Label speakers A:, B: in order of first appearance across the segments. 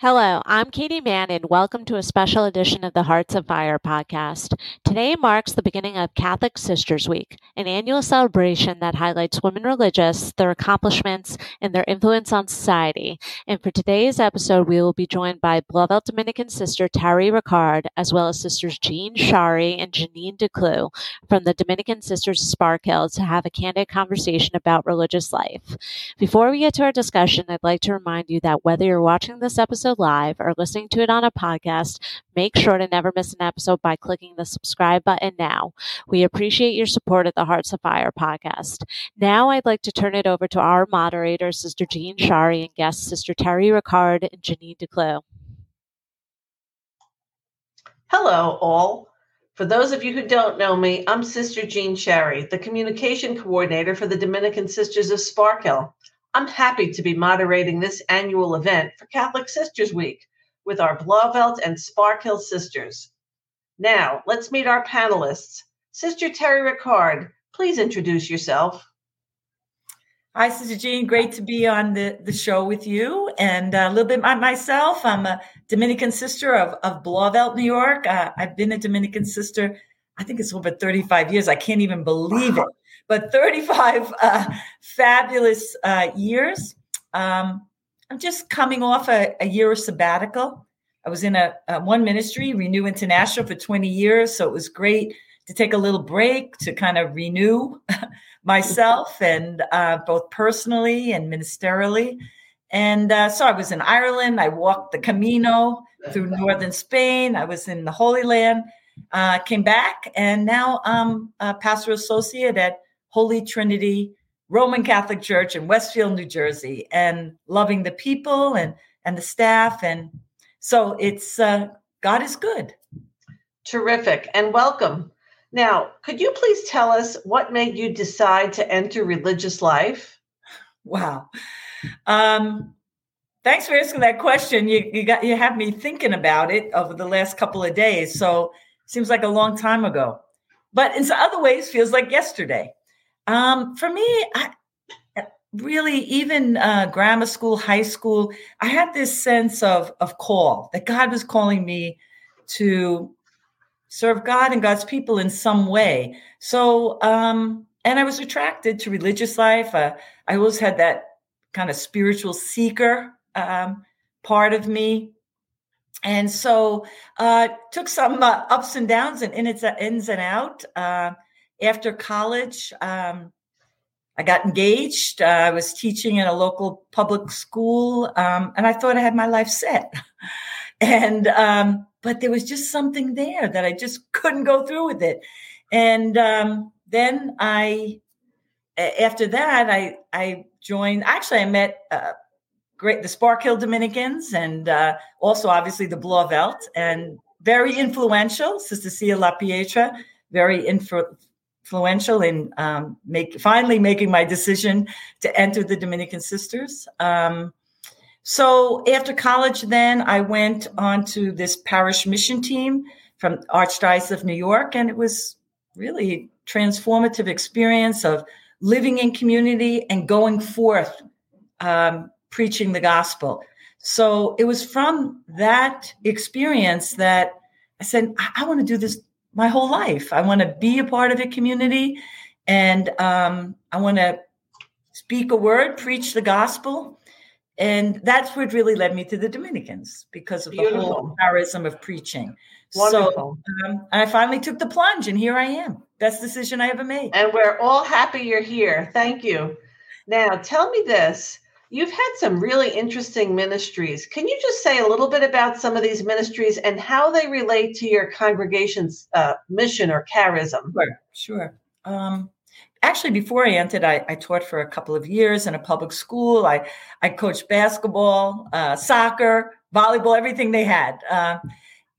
A: Hello, I'm Katie Mann, and welcome to a special edition of the Hearts of Fire podcast. Today marks the beginning of Catholic Sisters Week, an annual celebration that highlights women religious, their accomplishments, and their influence on society. And for today's episode, we will be joined by Blauvelt Dominican sister Terry Ricard, as well as sisters Jean Shari and Janine Declue from the Dominican Sisters of Sparkill to have a candid conversation about religious life. Before we get to our discussion, I'd like to remind you that whether you're watching this episode live or listening to it on a podcast, make sure to never miss an episode by clicking the subscribe button now. We appreciate your support at the Hearts of Fire podcast. Now I'd like to turn it over to our moderator, Sister Jean Shari and guests Sister Terry Ricard and Janine Declue.
B: Hello, all. For those of you who don't know me, I'm Sister Jean Sherry, the communication coordinator for the Dominican Sisters of Sparkill. I'm happy to be moderating this annual event for Catholic Sisters Week with our Blauvelt and Sparkill sisters. Now, let's meet our panelists. Sister Terry Ricard, please introduce yourself.
C: Hi, Sister Jean. Great to be on the, the show with you. And a little bit about myself. I'm a Dominican sister of, of Blauvelt, New York. Uh, I've been a Dominican sister, I think it's over 35 years. I can't even believe it but 35 uh, fabulous uh, years. Um, I'm just coming off a, a, year of sabbatical. I was in a, a, one ministry, Renew International, for 20 years. So it was great to take a little break to kind of renew myself and uh, both personally and ministerially. And uh, so I was in Ireland. I walked the Camino through northern Spain. I was in the Holy Land. Uh, came back, and now I'm a pastor associate at Holy Trinity Roman Catholic Church in Westfield, New Jersey, and loving the people and and the staff, and so it's uh, God is good.
B: Terrific, and welcome. Now, could you please tell us what made you decide to enter religious life?
C: Wow. Um, thanks for asking that question. You, you got you have me thinking about it over the last couple of days. So seems like a long time ago, but in some other ways feels like yesterday. Um, for me, I, really, even uh, grammar school, high school, I had this sense of of call that God was calling me to serve God and God's people in some way. So, um, and I was attracted to religious life. Uh, I always had that kind of spiritual seeker um, part of me. And so, uh, took some uh, ups and downs and in its ins and out. After college, um, I got engaged. Uh, I was teaching in a local public school, um, and I thought I had my life set. and um, but there was just something there that I just couldn't go through with it. And um, then I, after that, I I joined. Actually, I met uh, great the Sparkhill Dominicans, and uh, also obviously the Blauvelt, and very influential. Sister Cia La Pietra, very influ- influential in um, make finally making my decision to enter the Dominican Sisters. Um, so after college, then I went on to this parish mission team from Archdiocese of New York, and it was really transformative experience of living in community and going forth um, preaching the gospel. So it was from that experience that I said, I, I want to do this my whole life. I want to be a part of a community and um, I want to speak a word, preach the gospel. And that's what really led me to the Dominicans because of Beautiful. the whole charism of preaching. Wonderful. So um, I finally took the plunge, and here I am. Best decision I ever made.
B: And we're all happy you're here. Thank you. Now, tell me this You've had some really interesting ministries. Can you just say a little bit about some of these ministries and how they relate to your congregation's uh, mission or charism?
C: Sure, sure. Um, actually, before I entered, I, I, taught for a couple of years in a public school. I, I coached basketball, uh, soccer, volleyball, everything they had. Uh,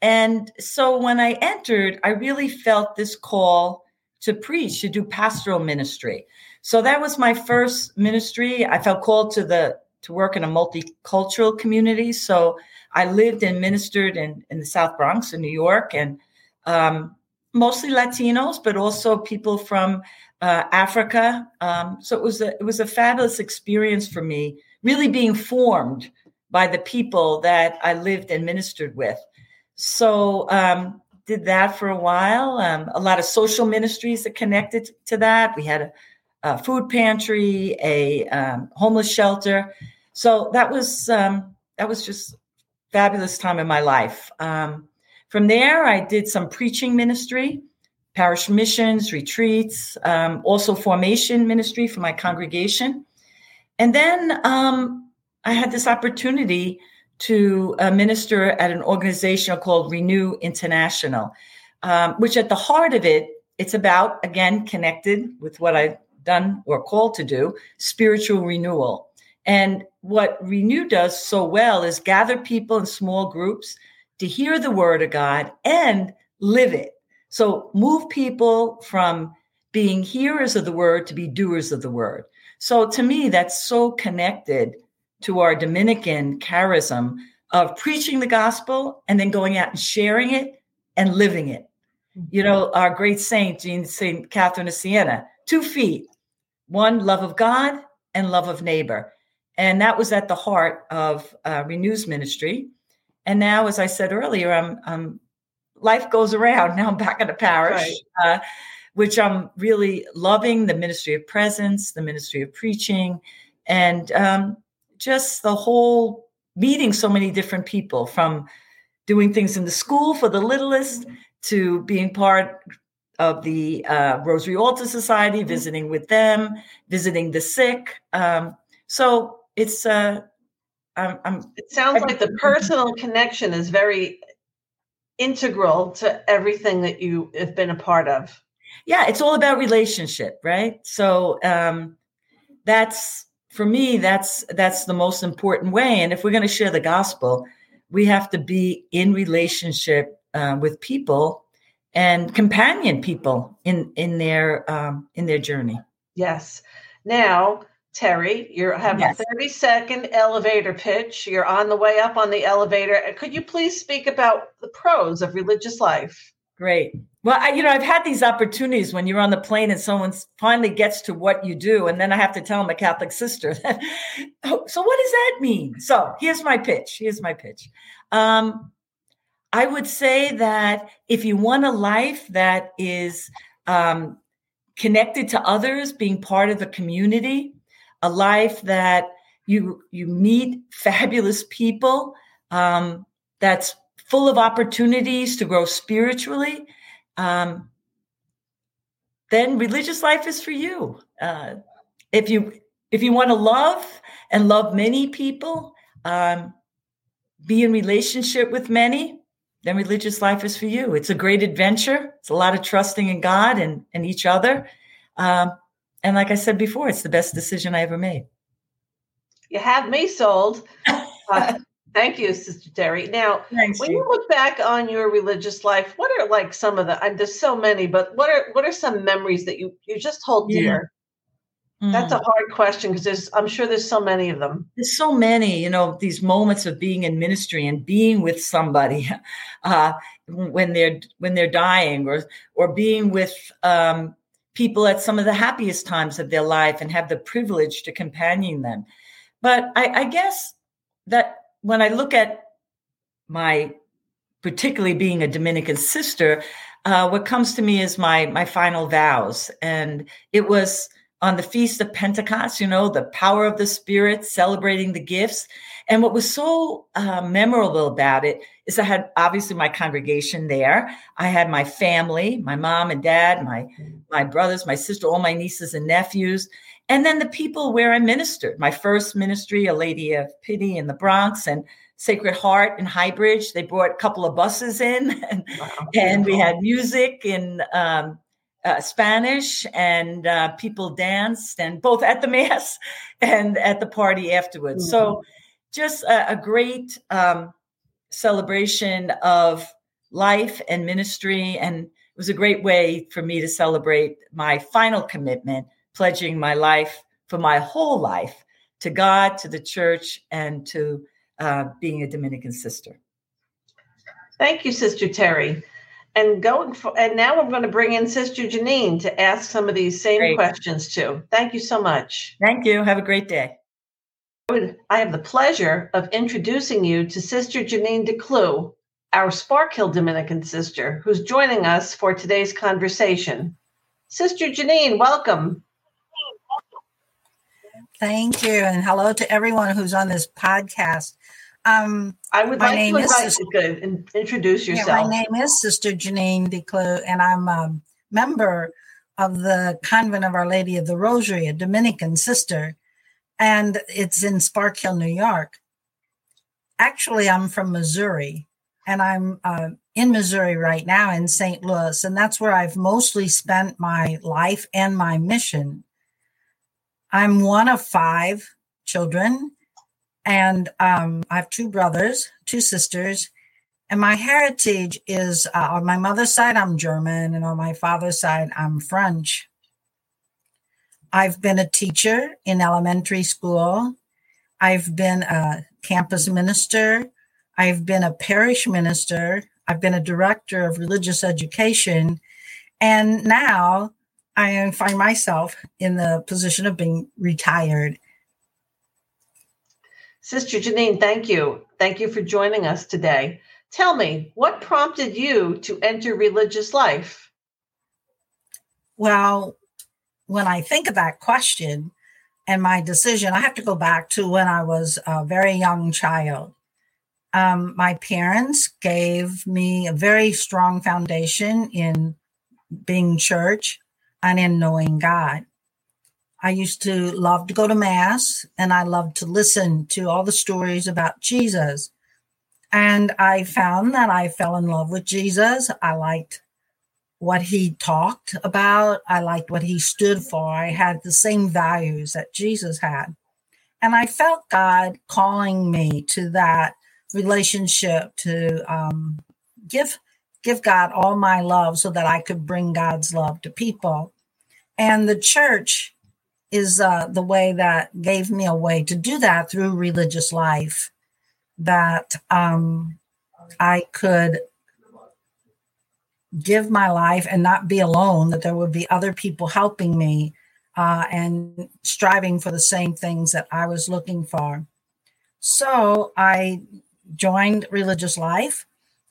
C: and so when I entered, I really felt this call to preach, to do pastoral ministry. So that was my first ministry. I felt called to the to work in a multicultural community. So I lived and ministered in, in the South Bronx in New York and um, mostly Latinos, but also people from uh, Africa. Um, so it was a it was a fabulous experience for me, really being formed by the people that I lived and ministered with. So, um, did that for a while. Um, a lot of social ministries that connected to that. We had a, a food pantry, a um, homeless shelter. So that was um, that was just fabulous time in my life. Um, from there, I did some preaching ministry, parish missions, retreats, um, also formation ministry for my congregation. And then um, I had this opportunity to uh, minister at an organization called Renew International, um, which at the heart of it, it's about, again, connected with what I've done or called to do spiritual renewal. And what Renew does so well is gather people in small groups to hear the word of God and live it. So move people from being hearers of the word to be doers of the word. So to me, that's so connected to our Dominican charism of preaching the gospel and then going out and sharing it and living it. You mm-hmm. know, our great saint, Jean St. Catherine of Siena, two feet, one love of God and love of neighbor. And that was at the heart of uh, Renews Ministry. And now, as I said earlier, I'm, I'm life goes around. Now I'm back in the parish, right. uh, which I'm really loving the ministry of presence, the ministry of preaching, and um, just the whole meeting so many different people from doing things in the school for the littlest to being part of the uh, Rosary Altar Society, mm-hmm. visiting with them, visiting the sick. Um, so it's uh, I'm, I'm,
B: it sounds like the personal connection is very integral to everything that you have been a part of.
C: Yeah, it's all about relationship, right? So um, that's for me that's that's the most important way and if we're going to share the gospel we have to be in relationship uh, with people and companion people in in their um, in their journey
B: yes now terry you have yes. a 30 second elevator pitch you're on the way up on the elevator could you please speak about the pros of religious life
C: great well, I, you know, I've had these opportunities when you're on the plane and someone finally gets to what you do, and then I have to tell them a Catholic sister. Oh, so, what does that mean? So, here's my pitch. Here's my pitch. Um, I would say that if you want a life that is um, connected to others, being part of a community, a life that you you meet fabulous people, um, that's full of opportunities to grow spiritually um, then religious life is for you. Uh, if you if you want to love and love many people, um, be in relationship with many, then religious life is for you. It's a great adventure. It's a lot of trusting in God and, and each other. Um, and like I said before, it's the best decision I ever made.
B: You have me sold. Uh, Thank you, Sister Terry. Now, Thanks, when you look back on your religious life, what are like some of the? And there's so many, but what are what are some memories that you you just hold dear? That's a mm. hard question because there's I'm sure there's so many of them.
C: There's so many, you know, these moments of being in ministry and being with somebody uh, when they're when they're dying, or or being with um, people at some of the happiest times of their life and have the privilege to companion them. But I, I guess that when I look at my, particularly being a Dominican sister, uh, what comes to me is my my final vows, and it was on the feast of Pentecost. You know, the power of the Spirit, celebrating the gifts. And what was so uh, memorable about it is I had obviously my congregation there. I had my family, my mom and dad, my my brothers, my sister, all my nieces and nephews, and then the people where I ministered. My first ministry, A Lady of Pity in the Bronx, and Sacred Heart in Highbridge. They brought a couple of buses in, and, wow. and we had music and um, uh, Spanish, and uh, people danced, and both at the mass and at the party afterwards. Mm-hmm. So, just a, a great um, celebration of life and ministry, and it was a great way for me to celebrate my final commitment pledging my life for my whole life to God, to the church, and to uh, being a Dominican sister.
B: Thank you, Sister Terry. And going for, and now I'm going to bring in Sister Janine to ask some of these same great. questions too. Thank you so much.
C: Thank you. Have a great day.
B: I have the pleasure of introducing you to Sister Janine DeClue, our Sparkill Dominican sister, who's joining us for today's conversation. Sister Janine, welcome.
D: Thank you, and hello to everyone who's on this podcast.
B: Um, I would like to invite you to introduce yourself.
D: Yeah, my name is Sister Janine DeClue, and I'm a member of the Convent of Our Lady of the Rosary, a Dominican sister, and it's in Sparkill, New York. Actually, I'm from Missouri, and I'm uh, in Missouri right now in St. Louis, and that's where I've mostly spent my life and my mission. I'm one of five children, and um, I have two brothers, two sisters, and my heritage is uh, on my mother's side, I'm German, and on my father's side, I'm French. I've been a teacher in elementary school. I've been a campus minister. I've been a parish minister. I've been a director of religious education. And now I find myself in the position of being retired.
B: Sister Janine, thank you. Thank you for joining us today. Tell me, what prompted you to enter religious life?
D: Well, when I think of that question and my decision, I have to go back to when I was a very young child. Um, my parents gave me a very strong foundation in being church and in knowing God. I used to love to go to mass and I loved to listen to all the stories about Jesus. And I found that I fell in love with Jesus. I liked what he talked about. I liked what he stood for. I had the same values that Jesus had. And I felt God calling me to that relationship to um, give give God all my love so that I could bring God's love to people. And the church is uh, the way that gave me a way to do that through religious life that um, I could give my life and not be alone, that there would be other people helping me uh, and striving for the same things that I was looking for. So I joined religious life.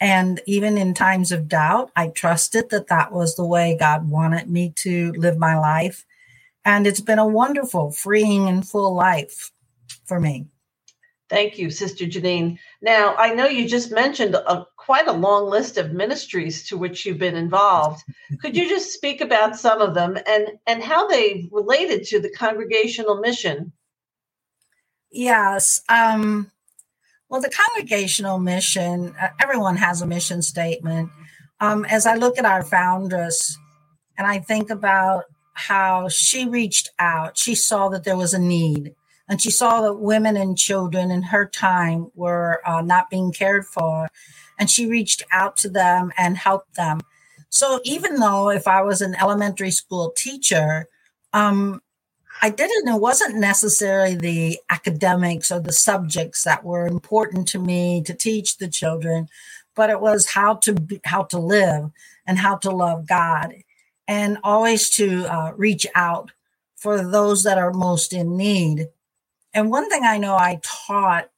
D: And even in times of doubt, I trusted that that was the way God wanted me to live my life. And it's been a wonderful, freeing, and full life for me.
B: Thank you, Sister Janine. Now, I know you just mentioned a, quite a long list of ministries to which you've been involved. Could you just speak about some of them and, and how they related to the congregational mission?
D: Yes. Um, well, the congregational mission, uh, everyone has a mission statement. Um, as I look at our foundress and I think about how she reached out, she saw that there was a need and she saw that women and children in her time were uh, not being cared for and she reached out to them and helped them. So even though if i was an elementary school teacher um, i didn't it wasn't necessarily the academics or the subjects that were important to me to teach the children but it was how to be, how to live and how to love god and always to uh, reach out for those that are most in need and one thing I know I taught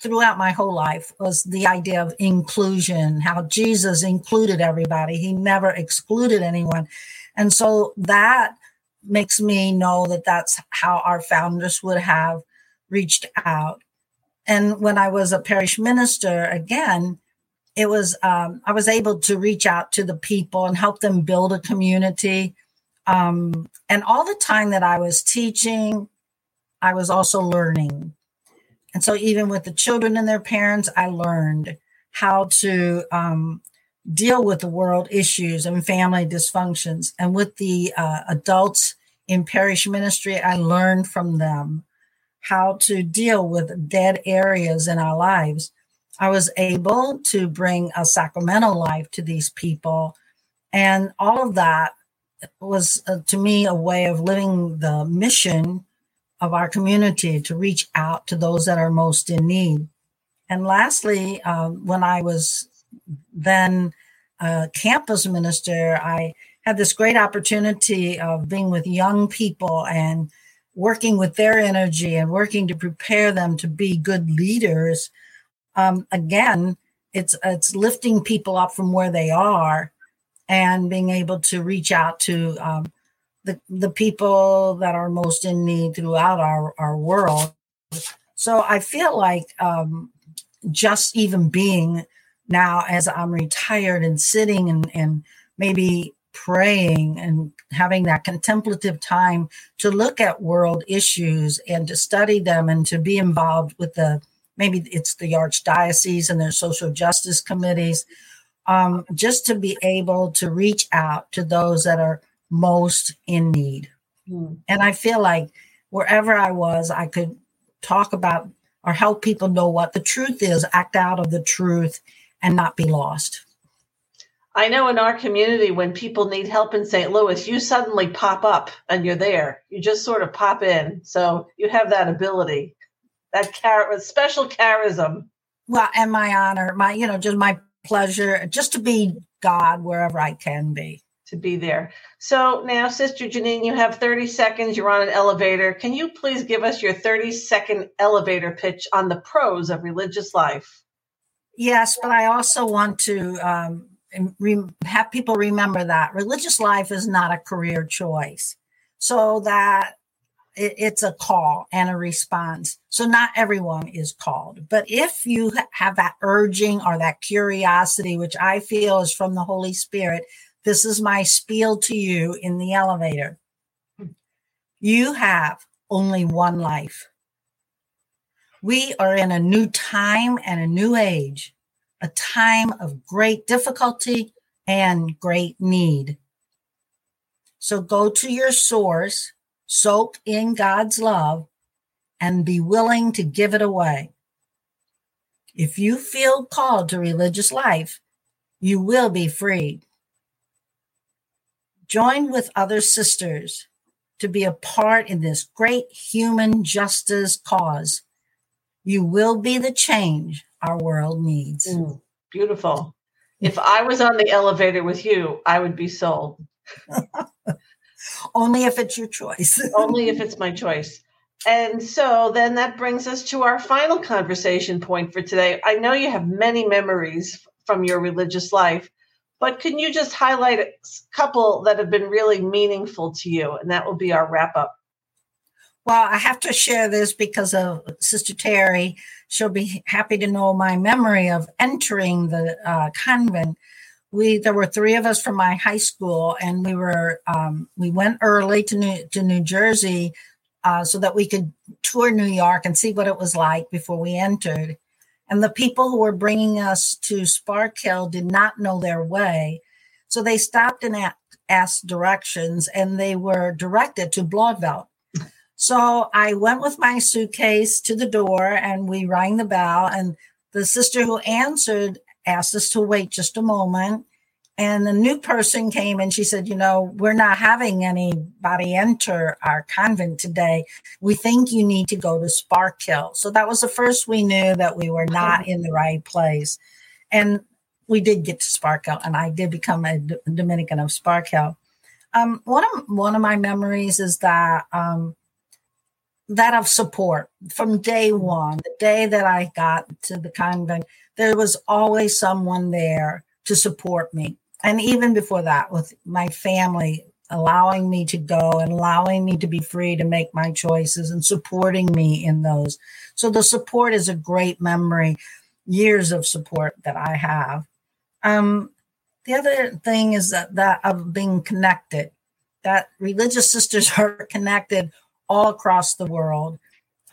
D: throughout my whole life was the idea of inclusion, how Jesus included everybody. He never excluded anyone. And so that makes me know that that's how our founders would have reached out. And when I was a parish minister, again, it was, um, I was able to reach out to the people and help them build a community. Um, and all the time that I was teaching, I was also learning. And so, even with the children and their parents, I learned how to um, deal with the world issues and family dysfunctions. And with the uh, adults in parish ministry, I learned from them how to deal with dead areas in our lives. I was able to bring a sacramental life to these people. And all of that was, uh, to me, a way of living the mission of our community to reach out to those that are most in need. And lastly, um, when I was then a campus minister, I had this great opportunity of being with young people and working with their energy and working to prepare them to be good leaders, um, again, it's it's lifting people up from where they are and being able to reach out to um, the the people that are most in need throughout our our world. So I feel like um, just even being now as I'm retired and sitting and, and maybe praying and having that contemplative time to look at world issues and to study them and to be involved with the maybe it's the archdiocese and their social justice committees um, just to be able to reach out to those that are most in need mm. and i feel like wherever i was i could talk about or help people know what the truth is act out of the truth and not be lost
B: I know in our community, when people need help in St. Louis, you suddenly pop up and you're there. You just sort of pop in. So you have that ability, that char- special charism.
D: Well, and my honor, my, you know, just my pleasure, just to be God wherever I can be.
B: To be there. So now, Sister Janine, you have 30 seconds. You're on an elevator. Can you please give us your 30 second elevator pitch on the pros of religious life?
D: Yes, but I also want to um, re- have people remember that religious life is not a career choice. So that it, it's a call and a response. So not everyone is called, but if you have that urging or that curiosity, which I feel is from the Holy Spirit, this is my spiel to you in the elevator. You have only one life. We are in a new time and a new age a time of great difficulty and great need. So go to your source, soak in God's love, and be willing to give it away. If you feel called to religious life, you will be freed. Join with other sisters to be a part in this great human justice cause. You will be the change our world needs. Mm,
B: beautiful. If I was on the elevator with you, I would be sold.
D: Only if it's your choice.
B: Only if it's my choice. And so then that brings us to our final conversation point for today. I know you have many memories from your religious life, but can you just highlight a couple that have been really meaningful to you? And that will be our wrap up.
D: Well, I have to share this because of Sister Terry. She'll be happy to know my memory of entering the uh, convent. We there were three of us from my high school, and we were um, we went early to New to New Jersey uh, so that we could tour New York and see what it was like before we entered. And the people who were bringing us to Sparkill did not know their way, so they stopped and asked directions, and they were directed to Blauvelt so I went with my suitcase to the door and we rang the bell. And the sister who answered asked us to wait just a moment. And the new person came and she said, You know, we're not having anybody enter our convent today. We think you need to go to Sparkill. So that was the first we knew that we were not in the right place. And we did get to Sparkill, and I did become a Dominican of Sparkill. Um, one of one of my memories is that um, that of support from day one, the day that I got to the convent, there was always someone there to support me. And even before that, with my family allowing me to go and allowing me to be free to make my choices and supporting me in those. So the support is a great memory, years of support that I have. Um, the other thing is that, that of being connected, that religious sisters are connected all across the world.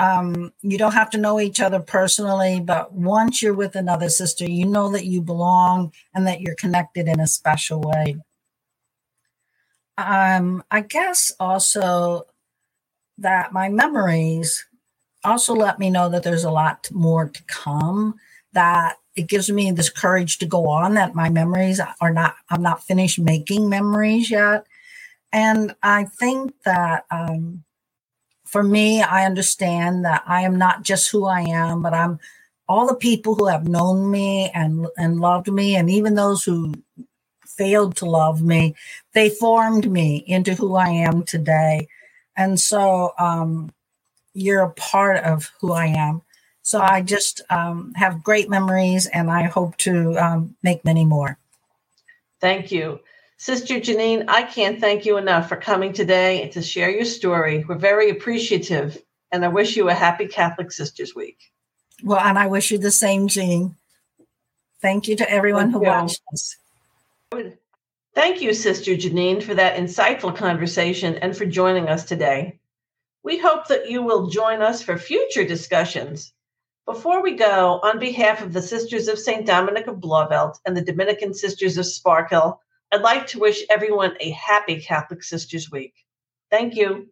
D: Um, you don't have to know each other personally, but once you're with another sister, you know that you belong and that you're connected in a special way. Um, I guess also that my memories also let me know that there's a lot more to come, that it gives me this courage to go on, that my memories are not, I'm not finished making memories yet. And I think that, um, for me, I understand that I am not just who I am, but I'm all the people who have known me and and loved me, and even those who failed to love me, they formed me into who I am today. And so um, you're a part of who I am. So I just um, have great memories and I hope to um, make many more.
B: Thank you. Sister Janine, I can't thank you enough for coming today and to share your story. We're very appreciative, and I wish you a happy Catholic Sisters Week.
D: Well, and I wish you the same, Jean. Thank you to everyone
B: Thank
D: who
B: you.
D: watched us.
B: Thank you, Sister Janine, for that insightful conversation and for joining us today. We hope that you will join us for future discussions. Before we go, on behalf of the Sisters of St. Dominic of Blauvelt and the Dominican Sisters of Sparkill, I'd like to wish everyone a happy Catholic Sisters Week. Thank you.